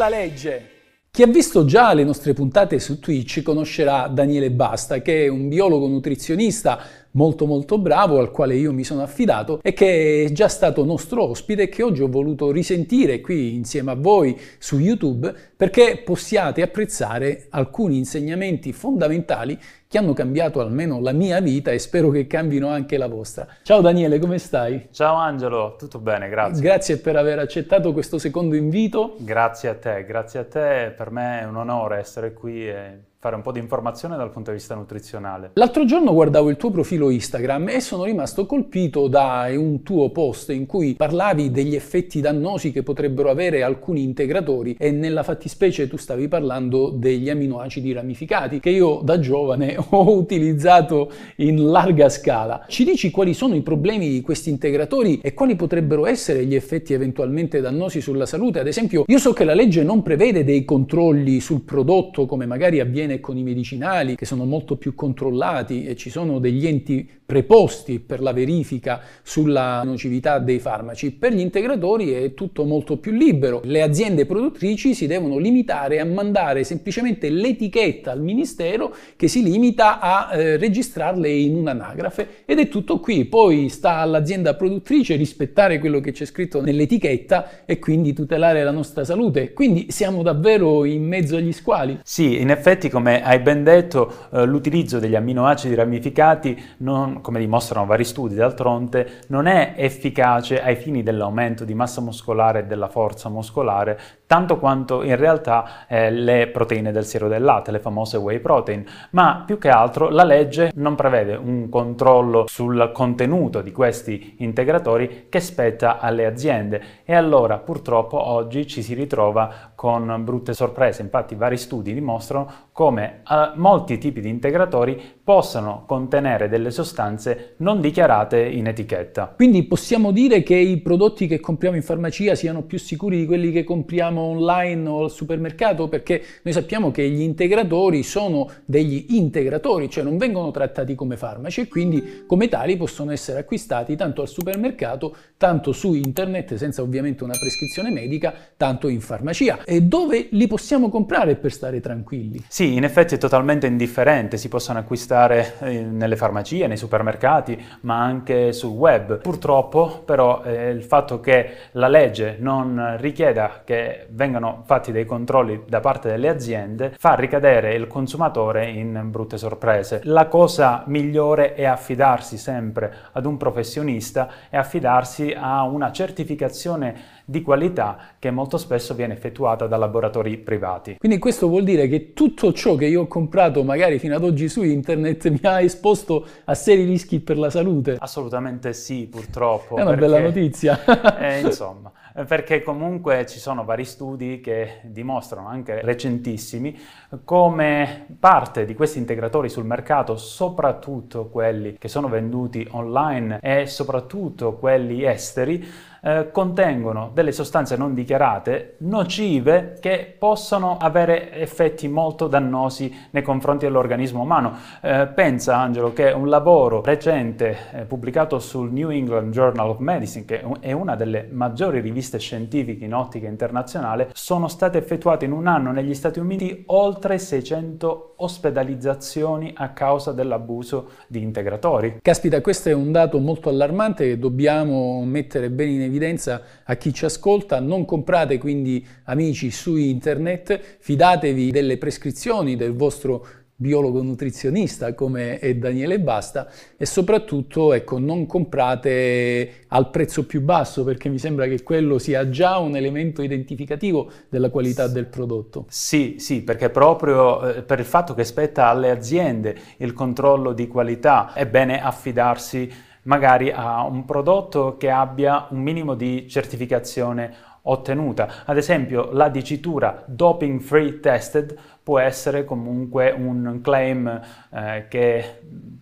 la legge. Chi ha visto già le nostre puntate su Twitch conoscerà Daniele Basta, che è un biologo nutrizionista molto molto bravo al quale io mi sono affidato e che è già stato nostro ospite e che oggi ho voluto risentire qui insieme a voi su YouTube perché possiate apprezzare alcuni insegnamenti fondamentali che hanno cambiato almeno la mia vita e spero che cambino anche la vostra. Ciao Daniele, come stai? Ciao Angelo, tutto bene, grazie. Grazie per aver accettato questo secondo invito. Grazie a te, grazie a te, per me è un onore essere qui e fare un po' di informazione dal punto di vista nutrizionale. L'altro giorno guardavo il tuo profilo Instagram e sono rimasto colpito da un tuo post in cui parlavi degli effetti dannosi che potrebbero avere alcuni integratori e nella fattispecie tu stavi parlando degli aminoacidi ramificati che io da giovane ho utilizzato in larga scala. Ci dici quali sono i problemi di questi integratori e quali potrebbero essere gli effetti eventualmente dannosi sulla salute? Ad esempio, io so che la legge non prevede dei controlli sul prodotto come magari avviene avviene con i medicinali che sono molto più controllati e ci sono degli enti preposti per la verifica sulla nocività dei farmaci. Per gli integratori è tutto molto più libero. Le aziende produttrici si devono limitare a mandare semplicemente l'etichetta al ministero che si limita a eh, registrarle in un'anagrafe ed è tutto qui. Poi sta all'azienda produttrice rispettare quello che c'è scritto nell'etichetta e quindi tutelare la nostra salute. Quindi siamo davvero in mezzo agli squali. Sì, in effetti come hai ben detto, eh, l'utilizzo degli amminoacidi ramificati, non, come dimostrano vari studi d'altronde, non è efficace ai fini dell'aumento di massa muscolare e della forza muscolare, tanto quanto in realtà eh, le proteine del siero del latte, le famose whey protein, ma più che altro la legge non prevede un controllo sul contenuto di questi integratori che spetta alle aziende. E allora purtroppo oggi ci si ritrova con brutte sorprese, infatti vari studi dimostrano come eh, molti tipi di integratori possano contenere delle sostanze non dichiarate in etichetta. Quindi possiamo dire che i prodotti che compriamo in farmacia siano più sicuri di quelli che compriamo online o al supermercato perché noi sappiamo che gli integratori sono degli integratori, cioè non vengono trattati come farmaci e quindi come tali possono essere acquistati tanto al supermercato, tanto su internet senza ovviamente una prescrizione medica, tanto in farmacia. E dove li possiamo comprare per stare tranquilli? Sì, in effetti è totalmente indifferente, si possono acquistare eh, nelle farmacie, nei supermercati, ma anche sul web. Purtroppo però eh, il fatto che la legge non richieda che vengano fatti dei controlli da parte delle aziende fa ricadere il consumatore in brutte sorprese. La cosa migliore è affidarsi sempre ad un professionista e affidarsi a una certificazione di qualità che molto spesso viene effettuata da laboratori privati. Quindi questo vuol dire che tutto ciò che io ho comprato magari fino ad oggi su internet mi ha esposto a seri rischi per la salute? Assolutamente sì, purtroppo. È una perché, bella notizia. eh, insomma, perché comunque ci sono vari studi che dimostrano, anche recentissimi, come parte di questi integratori sul mercato, soprattutto quelli che sono venduti online e soprattutto quelli esteri, eh, contengono delle sostanze non dichiarate nocive che possono avere effetti molto dannosi nei confronti dell'organismo umano. Eh, pensa Angelo che un lavoro recente eh, pubblicato sul New England Journal of Medicine, che è una delle maggiori riviste scientifiche in ottica internazionale, sono state effettuate in un anno negli Stati Uniti oltre 600 ospedalizzazioni a causa dell'abuso di integratori. Caspita, questo è un dato molto allarmante che dobbiamo mettere bene in evidenza evidenza a chi ci ascolta, non comprate quindi amici su internet, fidatevi delle prescrizioni del vostro biologo nutrizionista come è Daniele Basta. E soprattutto ecco, non comprate al prezzo più basso perché mi sembra che quello sia già un elemento identificativo della qualità del prodotto. Sì, sì, perché proprio eh, per il fatto che spetta alle aziende il controllo di qualità è bene affidarsi magari a un prodotto che abbia un minimo di certificazione ottenuta. Ad esempio la dicitura doping free tested può essere comunque un claim eh, che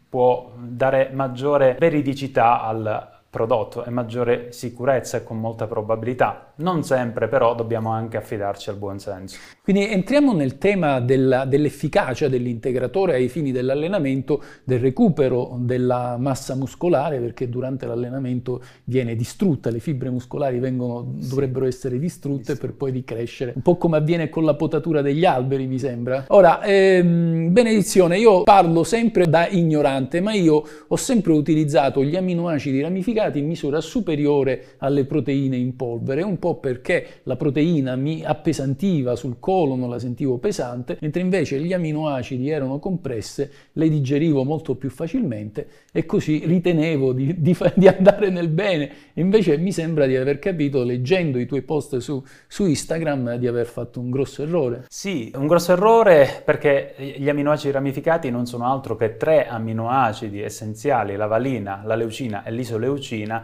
può dare maggiore veridicità al prodotto e maggiore sicurezza con molta probabilità. Non sempre però dobbiamo anche affidarci al buon senso. Quindi entriamo nel tema della, dell'efficacia dell'integratore ai fini dell'allenamento, del recupero della massa muscolare, perché durante l'allenamento viene distrutta, le fibre muscolari vengono, dovrebbero essere distrutte per poi ricrescere, un po' come avviene con la potatura degli alberi, mi sembra. Ora, ehm, benedizione, io parlo sempre da ignorante, ma io ho sempre utilizzato gli aminoacidi ramificati in misura superiore alle proteine in polvere, un po' perché la proteina mi appesantiva sul colon, la sentivo pesante, mentre invece gli aminoacidi erano compresse, le digerivo molto più facilmente e così ritenevo di, di, di andare nel bene. Invece mi sembra di aver capito, leggendo i tuoi post su, su Instagram, di aver fatto un grosso errore. Sì, un grosso errore perché gli aminoacidi ramificati non sono altro che tre aminoacidi essenziali, la valina, la leucina e l'isoleucina,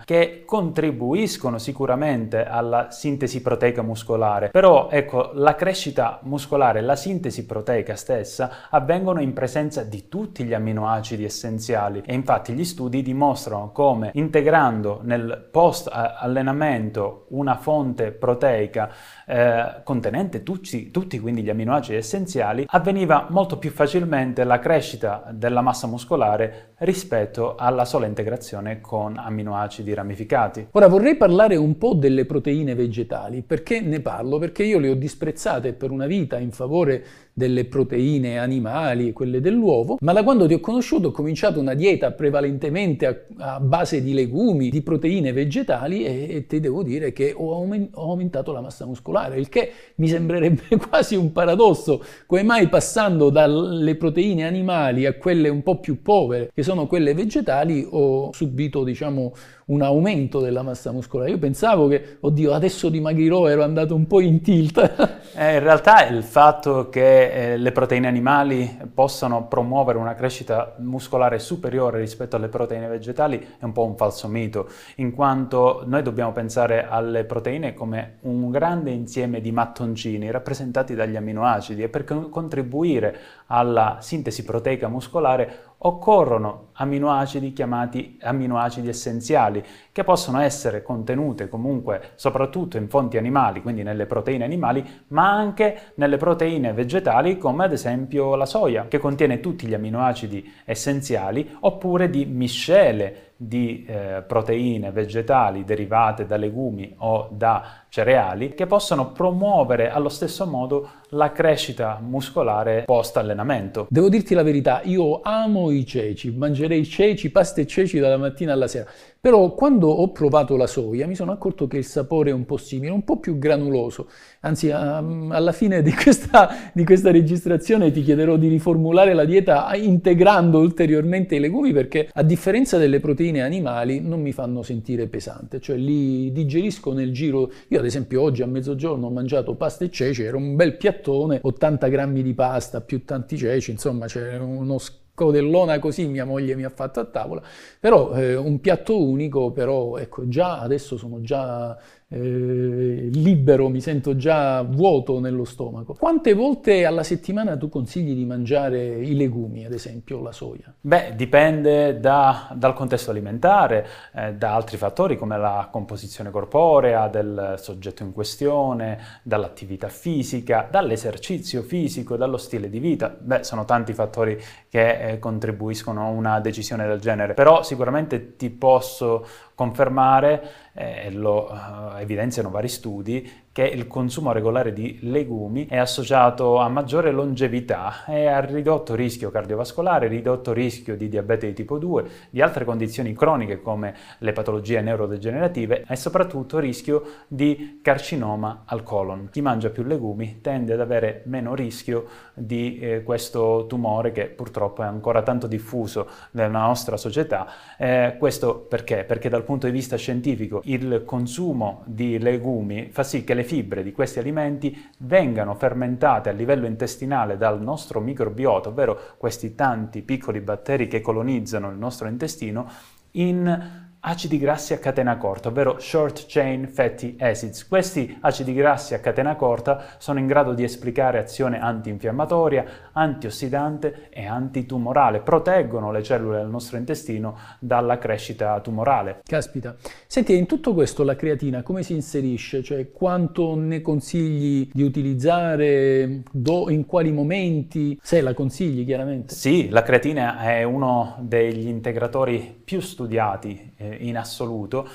che contribuiscono sicuramente alla sintesi proteica muscolare. Però ecco, la crescita muscolare la sintesi proteica stessa avvengono in presenza di tutti gli aminoacidi essenziali e infatti gli studi dimostrano come integrando nel post allenamento una fonte proteica eh, contenente tutti, tutti quindi gli aminoacidi essenziali avveniva molto più facilmente la crescita della massa muscolare rispetto alla sola integrazione con aminoacidi ramificati. Ora vorrei parlare un po' delle proteine vegetali, perché ne parlo? Perché io le ho disprezzate per una vita in favore delle proteine animali, quelle dell'uovo, ma da quando ti ho conosciuto ho cominciato una dieta prevalentemente a, a base di legumi, di proteine vegetali e, e ti devo dire che ho, aument- ho, aumentato la massa muscolare, il che mi sembrerebbe quasi un paradosso, come mai passando dalle proteine animali a quelle un po' più povere, che sono quelle vegetali, ho subito diciamo un aumento della massa muscolare. Io pensavo che, oddio, adesso dimagrirò, ero andato un po' in tilt. eh, in realtà il fatto che eh, le proteine animali possano promuovere una crescita muscolare superiore rispetto alle proteine vegetali è un po' un falso mito, in quanto noi dobbiamo pensare alle proteine come un grande insieme di mattoncini rappresentati dagli aminoacidi e per contribuire alla sintesi proteica muscolare occorrono aminoacidi chiamati aminoacidi essenziali, che possono essere contenute comunque soprattutto in fonti animali, quindi nelle proteine animali, ma anche nelle proteine vegetali come ad esempio la soia, che contiene tutti gli aminoacidi essenziali, oppure di miscele di eh, proteine vegetali derivate da legumi o da cereali che possono promuovere allo stesso modo la crescita muscolare post allenamento. Devo dirti la verità, io amo i ceci, mangerei ceci, pasta e ceci dalla mattina alla sera. Però quando ho provato la soia mi sono accorto che il sapore è un po' simile, un po' più granuloso. Anzi, um, alla fine di questa, di questa, registrazione ti chiederò di riformulare la dieta integrando ulteriormente i legumi perché a differenza delle proteine animali non mi fanno sentire pesante, cioè li digerisco nel giro. Io ad esempio oggi a mezzogiorno ho mangiato pasta e ceci, era un bel piattone, 80 grammi di pasta più tanti ceci, insomma c'è uno scambio codellona così mia moglie mi ha fatto a tavola, però eh, un piatto unico, però ecco già adesso sono già eh, libero, mi sento già vuoto nello stomaco. Quante volte alla settimana tu consigli di mangiare i legumi, ad esempio la soia? Beh, dipende da, dal contesto alimentare, eh, da altri fattori come la composizione corporea del soggetto in questione, dall'attività fisica, dall'esercizio fisico, dallo stile di vita. Beh, sono tanti fattori che eh, contribuiscono a una decisione del genere, però sicuramente ti posso confermare, eh, lo eh, evidenziano vari studi, che il consumo regolare di legumi è associato a maggiore longevità e a ridotto rischio cardiovascolare, ridotto rischio di diabete di tipo 2, di altre condizioni croniche come le patologie neurodegenerative e soprattutto rischio di carcinoma al colon. Chi mangia più legumi tende ad avere meno rischio di eh, questo tumore che purtroppo è ancora tanto diffuso nella nostra società. Eh, questo perché? Perché dal punto di vista scientifico il consumo di legumi fa sì che le fibre di questi alimenti vengano fermentate a livello intestinale dal nostro microbiota, ovvero questi tanti piccoli batteri che colonizzano il nostro intestino, in acidi grassi a catena corta, ovvero short chain fatty acids. Questi acidi grassi a catena corta sono in grado di esplicare azione antinfiammatoria, antiossidante e antitumorale, proteggono le cellule del nostro intestino dalla crescita tumorale. Caspita. Senti, in tutto questo la creatina come si inserisce? Cioè quanto ne consigli di utilizzare, do, in quali momenti? Se la consigli chiaramente. Sì, la creatina è uno degli integratori più studiati eh, in assoluto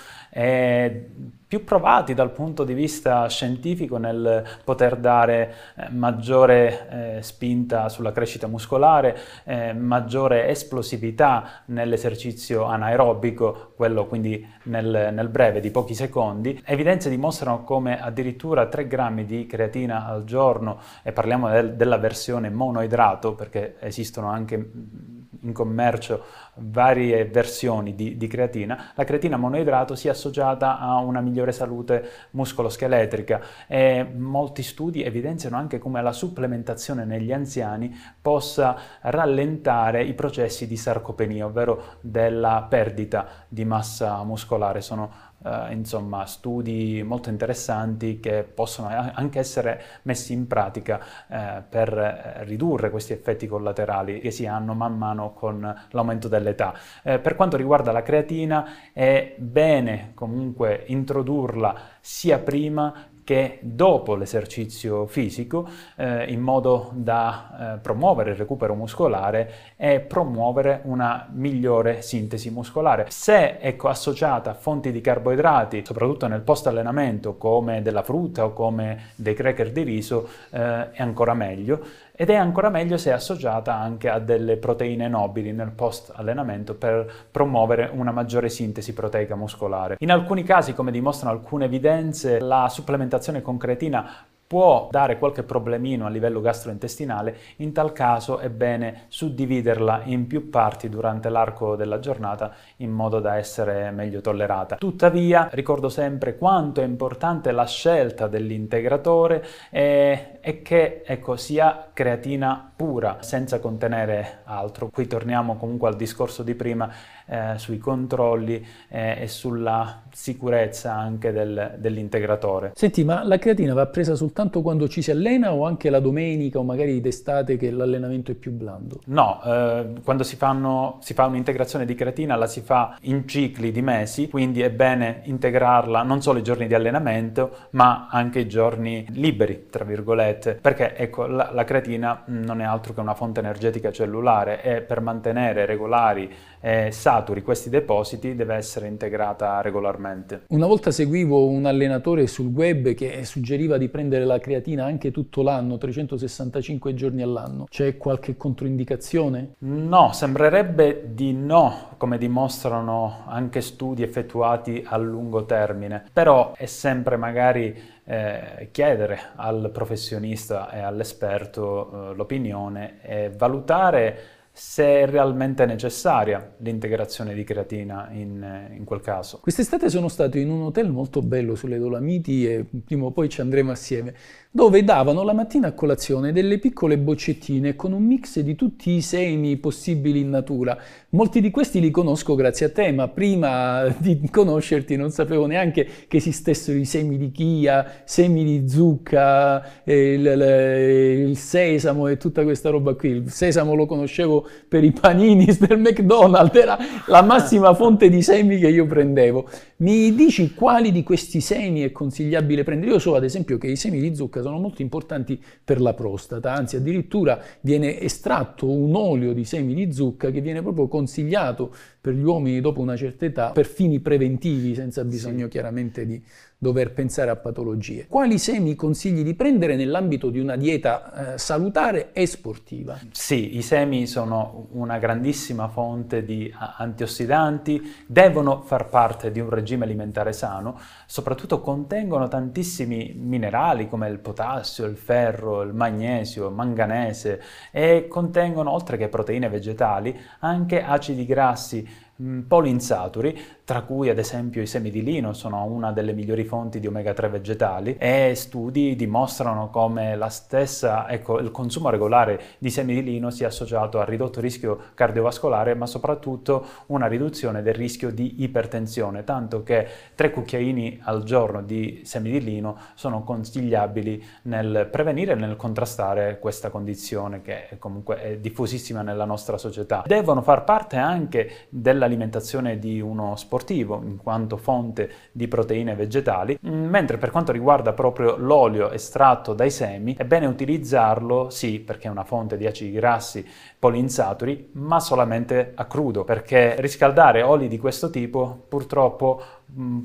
più provati dal punto di vista scientifico nel poter dare eh, maggiore eh, spinta sulla crescita muscolare, eh, maggiore esplosività nell'esercizio anaerobico, quello quindi nel, nel, breve di pochi secondi. Evidenze dimostrano come addirittura 3 grammi di creatina al giorno, e parliamo del, della versione monoidrato perché esistono anche in commercio varie versioni di, di, creatina, la creatina monoidrato sia associata a una migliore salute muscoloscheletrica e molti studi evidenziano anche come la supplementazione negli anziani possa rallentare i processi di sarcopenia, ovvero della perdita di massa muscolare. Sono Uh, insomma, studi molto interessanti che possono anche essere messi in pratica uh, per ridurre questi effetti collaterali che si hanno man mano con l'aumento dell'età. Uh, per quanto riguarda la creatina, è bene comunque introdurla sia prima che dopo l'esercizio fisico eh, in modo da eh, promuovere il recupero muscolare e promuovere una migliore sintesi muscolare. Se ecco, associata a fonti di carboidrati, soprattutto nel post allenamento come della frutta o come dei cracker di riso, eh, è ancora meglio ed è ancora meglio se associata anche a delle proteine nobili nel post allenamento per promuovere una maggiore sintesi proteica muscolare. In alcuni casi, come dimostrano alcune evidenze, la supplementazione con creatina può dare qualche problemino a livello gastrointestinale, in tal caso è bene suddividerla in più parti durante l'arco della giornata in modo da essere meglio tollerata. Tuttavia ricordo sempre quanto è importante la scelta dell'integratore e, e che ecco, sia creatina pura senza contenere altro. Qui torniamo comunque al discorso di prima eh, sui controlli eh, e sulla sicurezza anche del, dell'integratore. Senti, ma la creatina va presa soltanto quando ci si allena o anche la domenica o magari d'estate che l'allenamento è più blando? No, eh, quando si, fanno, si fa un'integrazione di creatina la si fa in cicli di mesi, quindi è bene integrarla non solo i giorni di allenamento, ma anche i giorni liberi, tra virgolette, perché ecco, la, la creatina non è altro che una fonte energetica cellulare e per mantenere regolari e saturi questi depositi deve essere integrata regolarmente. Una volta seguivo un allenatore sul web che suggeriva di prendere la creatina anche tutto l'anno, 365 giorni all'anno. C'è qualche controindicazione? No, sembrerebbe di no, come dimostrano anche studi effettuati a lungo termine, però è sempre magari eh, chiedere al professionista e all'esperto eh, l'opinione e valutare se è realmente necessaria l'integrazione di creatina in, in, quel caso. Quest'estate sono stato in un hotel molto bello sulle Dolomiti e prima o poi ci andremo assieme dove davano la mattina a colazione delle piccole boccettine con un mix di tutti i semi possibili in natura. Molti di questi li conosco grazie a te, ma prima di conoscerti non sapevo neanche che esistessero i semi di chia, semi di zucca, eh, il, il, il sesamo e tutta questa roba qui. Il sesamo lo conoscevo per i panini del McDonald's, era la massima fonte di semi che io prendevo. Mi dici quali di questi semi è consigliabile prendere? Io so ad esempio che i semi di zucca sono molto importanti per la prostata, anzi addirittura viene estratto un olio di semi di zucca che viene proprio consigliato per gli uomini dopo una certa età per fini preventivi, senza bisogno sì. chiaramente di dover pensare a patologie. Quali semi consigli di prendere nell'ambito di una dieta eh, salutare e sportiva? Sì, i semi sono una grandissima fonte di antiossidanti, devono far parte di un regime alimentare sano, soprattutto contengono tantissimi minerali come il potassio, il ferro, il magnesio, il manganese e contengono oltre che proteine vegetali anche acidi grassi polinsaturi, tra cui ad esempio i semi di lino sono una delle migliori fonti di omega 3 vegetali e studi dimostrano come la stessa, ecco, il consumo regolare di semi di lino sia associato al ridotto rischio cardiovascolare, ma soprattutto una riduzione del rischio di ipertensione, tanto che tre cucchiaini al giorno di semi di lino sono consigliabili nel prevenire e nel contrastare questa condizione che comunque è diffusissima nella nostra società. Devono far parte anche dell'alimentazione di uno sportivo in quanto fonte di proteine vegetali, mm, mentre per quanto riguarda proprio l'olio estratto dai semi è bene utilizzarlo sì perché è una fonte di acidi grassi polinsaturi, ma solamente a crudo, perché riscaldare oli di questo tipo purtroppo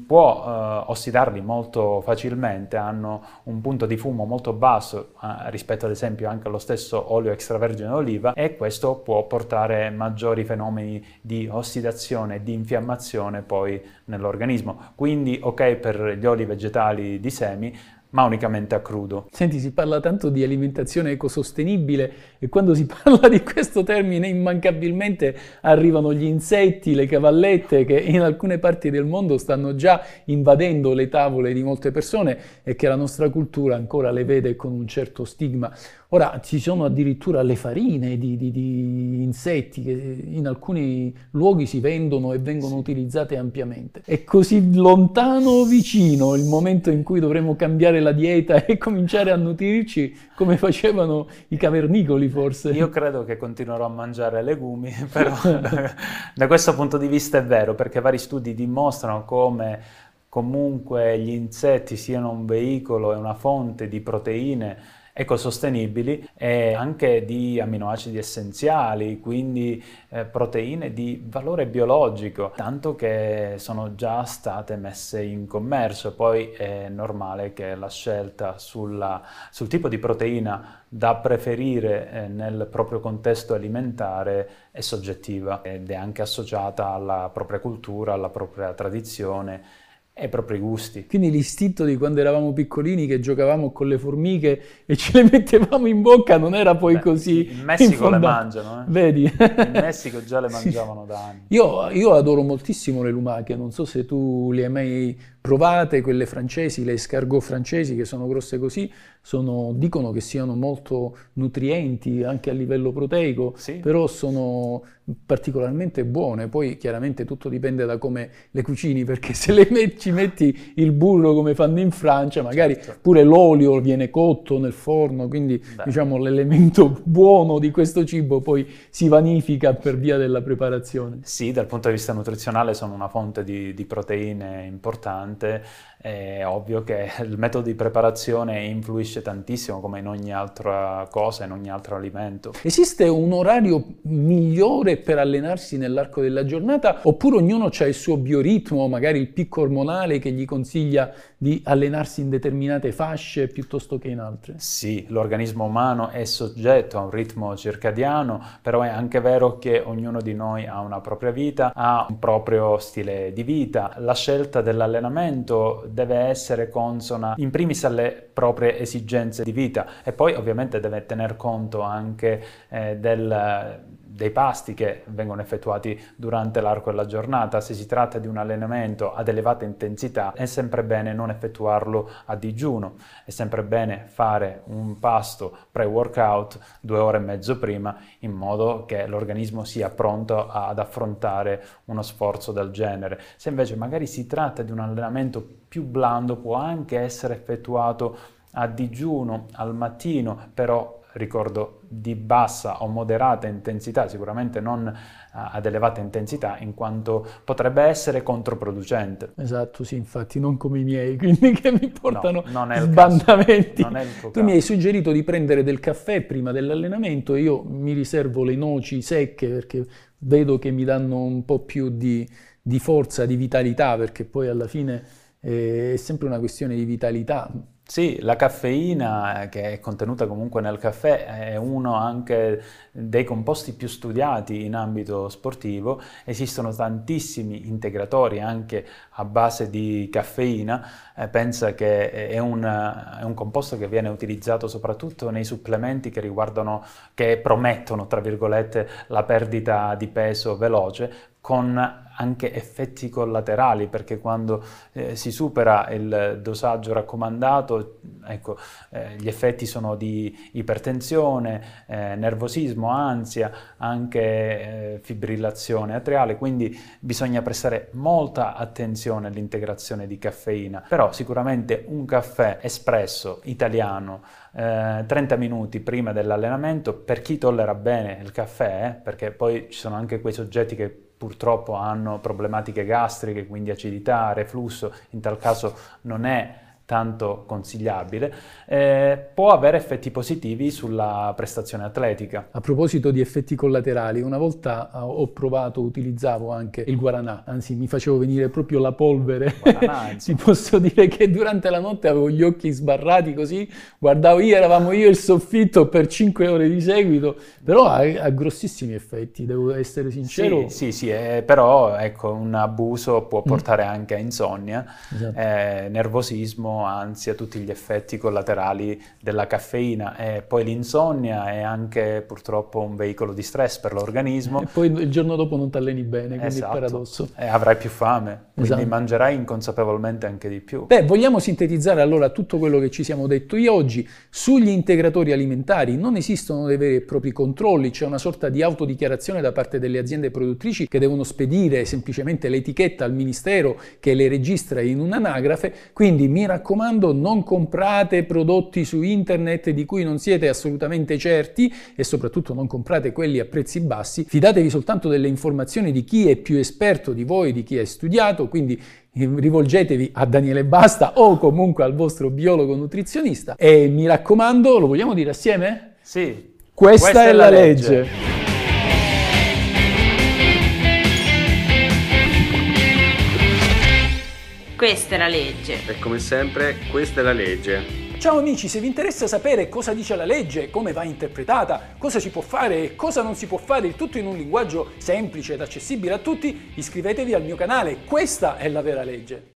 può eh, ossidarli molto facilmente, hanno un punto di fumo molto basso eh, rispetto ad esempio anche allo stesso olio extravergine d'oliva e questo può portare maggiori fenomeni di ossidazione e di infiammazione poi nell'organismo. Quindi ok per gli oli vegetali di semi, ma unicamente a crudo. Senti, si parla tanto di alimentazione ecosostenibile e quando si parla di questo termine immancabilmente arrivano gli insetti, le cavallette che in alcune parti del mondo stanno già invadendo le tavole di molte persone e che la nostra cultura ancora le vede con un certo stigma. Ora ci sono addirittura le farine di, di, di insetti che in alcuni luoghi si vendono e vengono sì. utilizzate ampiamente. È così lontano o vicino il momento in cui dovremo cambiare la dieta e cominciare a nutrirci come facevano i cavernicoli forse? Io credo che continuerò a mangiare legumi, però da questo punto di vista è vero, perché vari studi dimostrano come comunque gli insetti siano un veicolo e una fonte di proteine ecosostenibili e anche di amminoacidi essenziali, quindi eh, proteine di valore biologico, tanto che sono già state messe in commercio. Poi è normale che la scelta sulla, sul tipo di proteina da preferire eh, nel proprio contesto alimentare è soggettiva ed è anche associata alla propria cultura, alla propria tradizione ai propri gusti. Quindi l'istinto di quando eravamo piccolini che giocavamo con le formiche e ce le mettevamo in bocca non era poi Beh, così. In Messico le mangiano, eh? Vedi? In Messico già le mangiavano sì. da anni. Io, io, adoro moltissimo le lumache, non so se tu le hai mai provate, quelle francesi, le escargot francesi che sono grosse così, sono, dicono che siano molto nutrienti anche a livello proteico, sì. però sono particolarmente buone. Poi chiaramente tutto dipende da come le cucini, perché se le met- ci metti il burro come fanno in Francia, magari certo. pure l'olio viene cotto nel forno, quindi Beh. diciamo l'elemento buono di questo cibo poi si vanifica per via della preparazione. Sì, dal punto di vista nutrizionale sono una fonte di, di proteine importante è ovvio che il metodo di preparazione influisce tantissimo come in ogni altra cosa, in ogni altro alimento. Esiste un orario migliore per allenarsi nell'arco della giornata oppure ognuno ha il suo bioritmo, magari il picco ormonale che gli consiglia di allenarsi in determinate fasce piuttosto che in altre? Sì, l'organismo umano è soggetto a un ritmo circadiano, però è anche vero che ognuno di noi ha una propria vita, ha un proprio stile di vita. La scelta dell'allenamento deve essere consona in primis alle proprie esigenze di vita e poi ovviamente deve tener conto anche eh, del dei pasti che vengono effettuati durante l'arco della giornata. Se si tratta di un allenamento ad elevata intensità, è sempre bene non effettuarlo a digiuno, è sempre bene fare un pasto pre-workout due ore e mezzo prima, in modo che l'organismo sia pronto ad affrontare uno sforzo del genere. Se invece magari si tratta di un allenamento più blando, può anche essere effettuato a digiuno al mattino, però ricordo di bassa o moderata intensità, sicuramente non uh, ad elevata intensità, in quanto potrebbe essere controproducente. Esatto, sì, infatti non come i miei, quindi che mi portano no, sbandamenti. tu mi hai suggerito di prendere del caffè prima dell'allenamento, io mi riservo le noci secche perché vedo che mi danno un po' più di, di forza, di vitalità, perché poi alla fine eh, è sempre una questione di vitalità sì, la caffeina eh, che è contenuta comunque nel caffè è uno anche dei composti più studiati in ambito sportivo. Esistono tantissimi integratori anche a base di caffeina. Eh, pensa che è un, è un, composto che viene utilizzato soprattutto nei supplementi che riguardano, che promettono, tra virgolette, la perdita di peso veloce con anche effetti collaterali, perché quando eh, si supera il dosaggio raccomandato, ecco, eh, gli effetti sono di ipertensione, eh, nervosismo, ansia, anche eh, fibrillazione atriale, quindi bisogna prestare molta attenzione all'integrazione di caffeina. Però sicuramente un caffè espresso italiano 30 eh, minuti prima dell'allenamento, per chi tollera bene il caffè, eh, perché poi ci sono anche quei soggetti che purtroppo hanno problematiche gastriche, quindi acidità, reflusso, in tal caso non è tanto consigliabile, eh, può avere effetti positivi sulla prestazione atletica. A proposito di effetti collaterali, una volta eh, ho provato, utilizzavo anche il guaranà, anzi mi facevo venire proprio la polvere. Guaranà, Ti posso dire che durante la notte avevo gli occhi sbarrati così, guardavo io, eravamo io il soffitto per 5 ore di seguito, però ha, ha grossissimi effetti, devo essere sincero. Sì, sì, sì eh, però ecco, un abuso può mm. portare mm. anche a insonnia, esatto. eh, nervosismo, ansia, tutti gli effetti collaterali della caffeina e poi l'insonnia è anche purtroppo un veicolo di stress per l'organismo. E poi il giorno dopo non ti alleni bene, quindi esatto. paradosso. E avrai più fame, quindi esatto. mangerai inconsapevolmente anche di più. Beh, vogliamo sintetizzare allora tutto quello che ci siamo detti oggi. Sugli integratori alimentari non esistono dei veri e propri controlli, c'è una sorta di autodichiarazione da parte delle aziende produttrici che devono spedire semplicemente l'etichetta al ministero che le registra in un'anagrafe, quindi mi raccomando raccomando non comprate prodotti su internet di cui non siete assolutamente certi e soprattutto non comprate quelli a prezzi bassi, fidatevi soltanto delle informazioni di chi è più esperto di voi, di chi ha studiato, quindi rivolgetevi a Daniele Basta o comunque al vostro biologo nutrizionista e mi raccomando, lo vogliamo dire assieme? Sì. Questa, Questa è, è, la legge. legge. Questa è la legge. E come sempre, questa è la legge. Ciao amici, se vi interessa sapere cosa dice la legge, come va interpretata, cosa si può fare e cosa non si può fare, il tutto in un linguaggio semplice ed accessibile a tutti, iscrivetevi al mio canale. Questa è la vera legge.